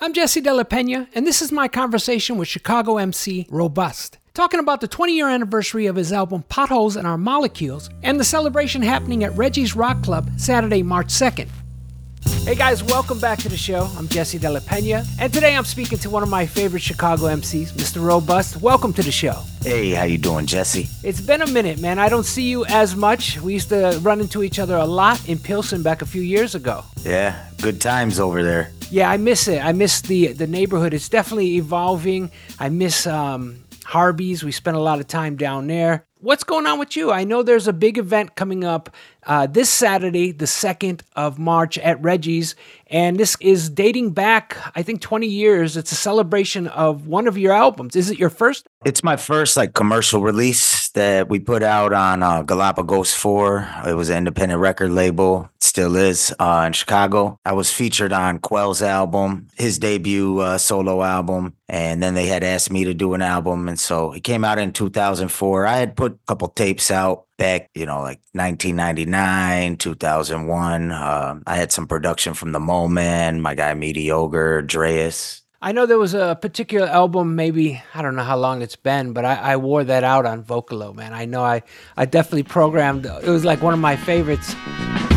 I'm Jesse De La Peña, and this is my conversation with Chicago MC Robust, talking about the 20 year anniversary of his album Potholes in Our Molecules and the celebration happening at Reggie's Rock Club Saturday, March 2nd. Hey guys, welcome back to the show. I'm Jesse De La Peña, and today I'm speaking to one of my favorite Chicago MCs, Mr. Robust. Welcome to the show. Hey, how you doing, Jesse? It's been a minute, man. I don't see you as much. We used to run into each other a lot in Pilsen back a few years ago. Yeah, good times over there. Yeah, I miss it. I miss the the neighborhood. It's definitely evolving. I miss um, Harvey's. We spent a lot of time down there. What's going on with you? I know there's a big event coming up uh, this Saturday, the 2nd of March at Reggie's. And this is dating back, I think, 20 years. It's a celebration of one of your albums. Is it your first? It's my first like commercial release that we put out on uh, Galapagos 4. It was an independent record label, still is uh, in Chicago. I was featured on Qwel's album, his debut uh, solo album. And then they had asked me to do an album. And so it came out in 2004. I had put a couple tapes out back, you know, like 1999, 2001. Uh, I had some production from The Moment, my guy Meaty Ogre, Dreas. I know there was a particular album, maybe I don't know how long it's been, but I, I, wore that out on Vocalo, man. I know I, I definitely programmed. It was like one of my favorites.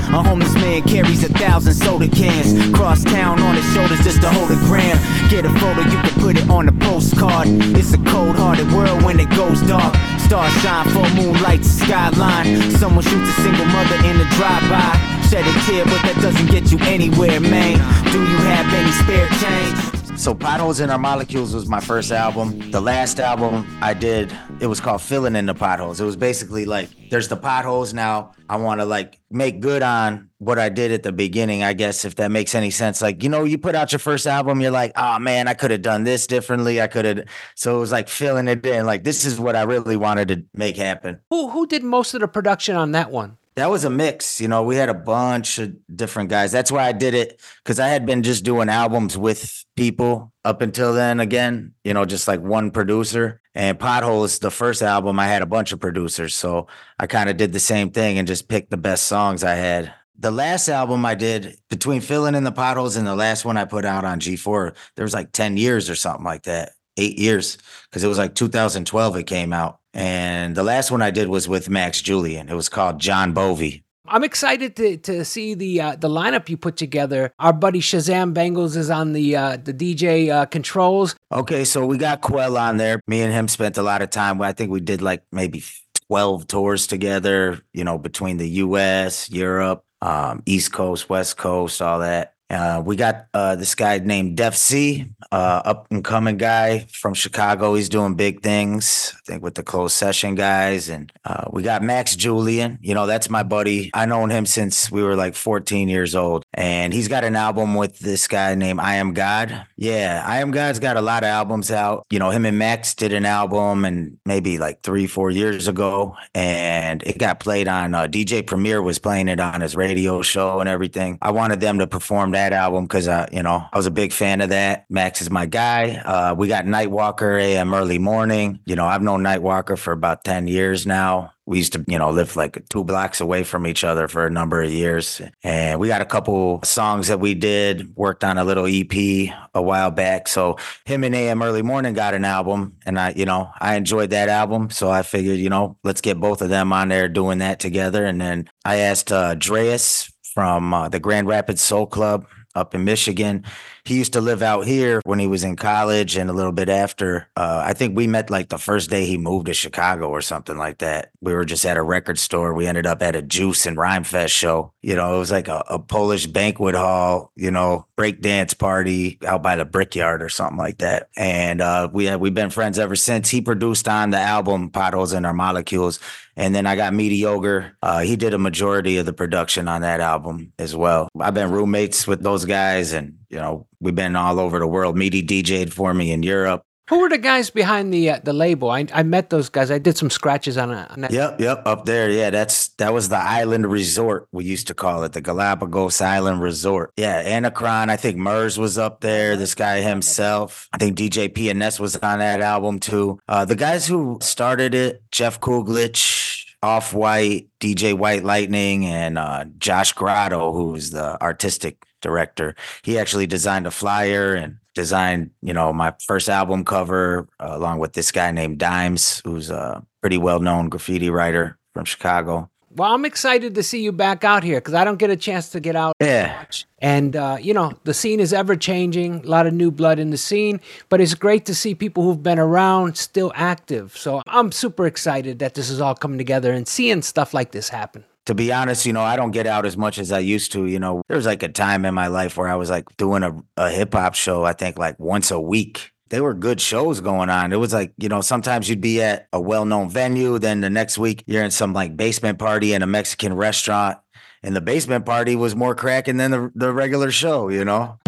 A homeless man carries a thousand soda cans. Cross town on his shoulders just to hold a gram. Get a photo, you can put it on a postcard. It's a cold hearted world when it goes dark. Stars shine, full moonlight skyline. Someone shoots a single mother in the drive-by. Shed a tear, but that doesn't get you anywhere, man. Do you have any spare change? So Potholes in Our Molecules was my first album. The last album I did, it was called Filling in the Potholes. It was basically like there's the potholes now. I want to like make good on what I did at the beginning, I guess, if that makes any sense. Like, you know, you put out your first album, you're like, oh man, I could have done this differently. I could have. So it was like filling it in. Like, this is what I really wanted to make happen. Who who did most of the production on that one? That was a mix. You know, we had a bunch of different guys. That's why I did it because I had been just doing albums with people up until then. Again, you know, just like one producer. And Potholes, the first album, I had a bunch of producers. So I kind of did the same thing and just picked the best songs I had. The last album I did between filling in the potholes and the last one I put out on G4, there was like 10 years or something like that, eight years, because it was like 2012 it came out. And the last one I did was with Max Julian. It was called John Bovey. I'm excited to, to see the uh, the lineup you put together. Our buddy Shazam Bangles is on the uh, the DJ uh, controls. Okay, so we got Qwel on there. Me and him spent a lot of time. I think we did like maybe 12 tours together, you know, between the US, Europe, um, East Coast, West Coast, all that. Uh, we got uh, this guy named Defcee, uh, up and coming guy from Chicago. He's doing big things, I think, with the closed session guys. And uh, we got Max Julian. You know, that's my buddy. I known him since we were like 14 years old. And he's got an album with this guy named I Am God. Yeah, I Am God's got a lot of albums out. You know, him and Max did an album and maybe like three, four years ago. And it got played on uh, DJ Premier was playing it on his radio show and everything. I wanted them to perform that that album because I, you know I was a big fan of that. Max is my guy. Uh, we got Nightwalker AM early morning. You know I've known Nightwalker for about ten years now. We used to, you know, live like two blocks away from each other for a number of years. And we got a couple songs that we did, worked on a little EP a while back. So him and AM Early Morning got an album. And I, you know, I enjoyed that album. So I figured, you know, let's get both of them on there doing that together. And then I asked uh, Dreas from uh, the Grand Rapids Soul Club up in Michigan. He used to live out here when he was in college and a little bit after. Uh, I think we met like the first day he moved to Chicago or something like that. We were just at a record store. We ended up at a Juice and Rhyme Fest show. You know, it was like a, a Polish banquet hall, you know, break dance party out by the Brickyard or something like that. And uh, we have, we've been friends ever since. He produced on the album Potholes in Our Molecules. And then I got Meaty Ogre. Uh, he did a majority of the production on that album as well. I've been roommates with those guys and, you know, we've been all over the world. Meaty DJ'd for me in Europe. Who were the guys behind the uh, the label? I, I met those guys. I did some scratches on, a, on that. Yep, yep, up there. Yeah, that's that was the Island Resort. We used to call it the Galapagos Island Resort. Yeah, Anacron. I think Murs was up there. This guy himself. I think DJ PNS was on that album too. Uh, the guys who started it, Jeff Kuglich, Off White, DJ White Lightning, and uh, Josh Grotto, who's the artistic director. He actually designed a flyer and designed, you know, my first album cover uh, along with this guy named Dimes, who's a pretty well known graffiti writer from Chicago. Well, I'm excited to see you back out here because I don't get a chance to get out. Yeah. And, uh, you know, the scene is ever changing, a lot of new blood in the scene, but it's great to see people who've been around still active. So I'm super excited that this is all coming together and seeing stuff like this happen to be honest, you know, I don't get out as much as I used to. You know, there was like a time in my life where I was like doing a, a hip hop show, I think like once a week. They were good shows going on. It was like, you know, sometimes you'd be at a well known venue, then the next week you're in some like basement party in a Mexican restaurant. And the basement party was more cracking than the, the regular show, you know?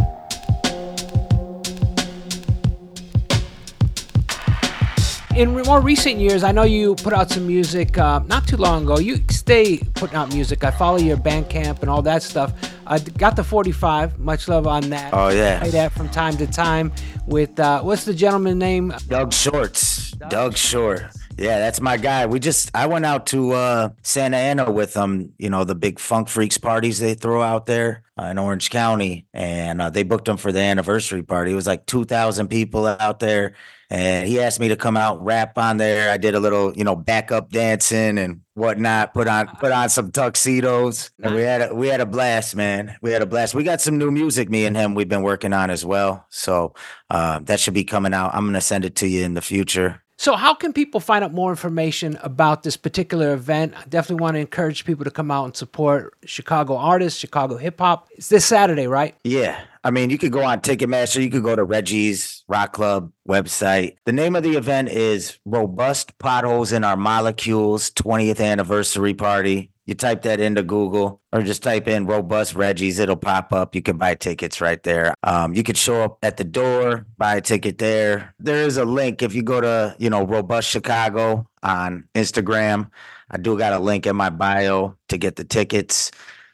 In more recent years, I know you put out some music uh, not too long ago. You stay putting out music. I follow your Bandcamp and all that stuff. I got the 45. Much love on that. Oh yeah. Play that from time to time with uh, what's the gentleman name? Doug Shorts. Doug, Doug Short. Yeah, that's my guy. We just I went out to uh, Santa Ana with them. You know the big Funk Freaks parties they throw out there uh, in Orange County, and uh, they booked them for the anniversary party. It was like two thousand people out there and he asked me to come out rap on there. I did a little, you know, backup dancing and whatnot. Put on put on some tuxedos, and we had a, we had a blast, man. We had a blast. We got some new music, me and him. We've been working on as well, so uh, that should be coming out. I'm gonna send it to you in the future. So, how can people find out more information about this particular event? I definitely want to encourage people to come out and support Chicago artists, Chicago hip hop. It's this Saturday, right? Yeah. I mean, you could go on Ticketmaster, you could go to Reggie's Rock Club website. The name of the event is Robust Potholes in Our Molecules 20th Anniversary Party. You type that into Google or just type in Robust Reggie's, it'll pop up. You can buy tickets right there. Um, you could show up at the door, buy a ticket there. There is a link if you go to, you know, Robust Chicago on Instagram. I do got a link in my bio to get the tickets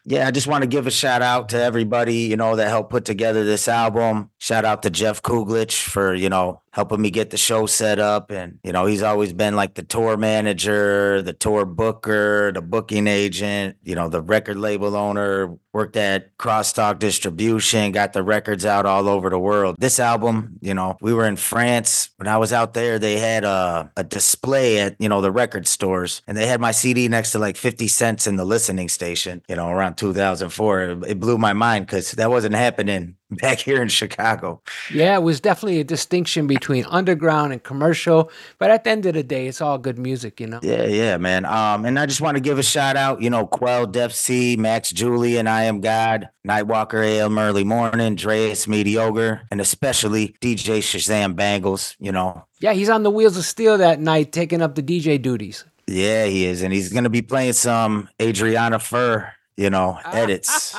yeah, I just want to give a shout out to everybody, you know, that helped put together this album. Shout out to Jeff Kuglich for, you know, helping me get the show set up. And, you know, he's always been like the tour manager, the tour booker, the booking agent, you know, the record label owner, worked at Crosstalk Distribution, got the records out all over the world. This album, you know, we were in France. When I was out there, they had a, a display at, you know, the record stores and they had my CD next to like 50 cents in the listening station, you know, around 2004. It, it blew my mind because that wasn't happening back here in Chicago. Yeah, it was definitely a distinction between underground and commercial, but at the end of the day, it's all good music, you know. Yeah, yeah, man. Um, and I just want to give a shout out, you know, Qwel, Def C, Max Julie, and I Am God, Nightwalker, AM Early Morning, Dreas Meaty Ogre, and especially DJ Shazam Bangles. You know. Yeah, he's on the wheels of steel that night, taking up the DJ duties. Yeah, he is, and he's gonna be playing some Adriana Fur you know, edits.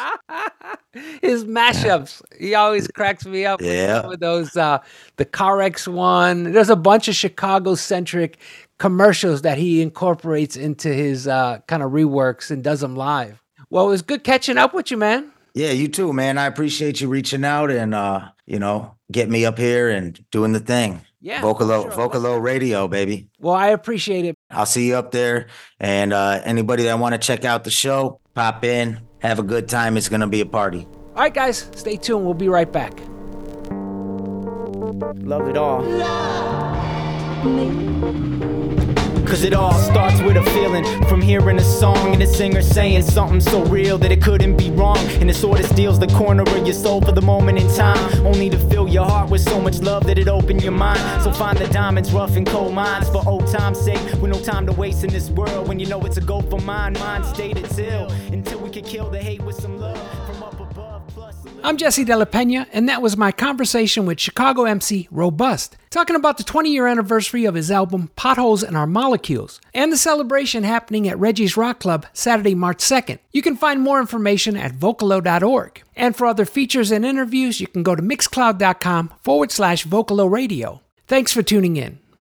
His mashups. He always cracks me up. Yeah. With those, uh, the CarX one. There's a bunch of Chicago centric commercials that he incorporates into his uh, kind of reworks and does them live. Well, it was good catching up with you, man. Yeah, you too, man. I appreciate you reaching out and, uh, you know, getting me up here and doing the thing. Yeah. Vocalo, sure. Vocalo Radio, baby. Well, I appreciate it. I'll see you up there. And uh, anybody that want to check out the show, pop in, have a good time. It's going to be a party. All right, guys, stay tuned. We'll be right back. Love it all. Cause it all starts with a feeling from hearing a song and a singer saying something so real that it couldn't be wrong. And it sort of steals the corner of your soul for the moment in time. Only to fill your heart with so much love that it opened your mind. So find the diamonds, rough and cold mines for old time's sake. With no time to waste in this world when you know it's a go for mine. Mind stayed till until we can kill the hate with some love. I'm Jesse De La Peña, and that was my conversation with Chicago MC Robust, talking about the 20 year anniversary of his album Potholes in Our Molecules, and the celebration happening at Reggie's Rock Club Saturday, March 2nd. You can find more information at vocalo.org. And for other features and interviews, you can go to mixcloud.com forward slash vocalo radio. Thanks for tuning in.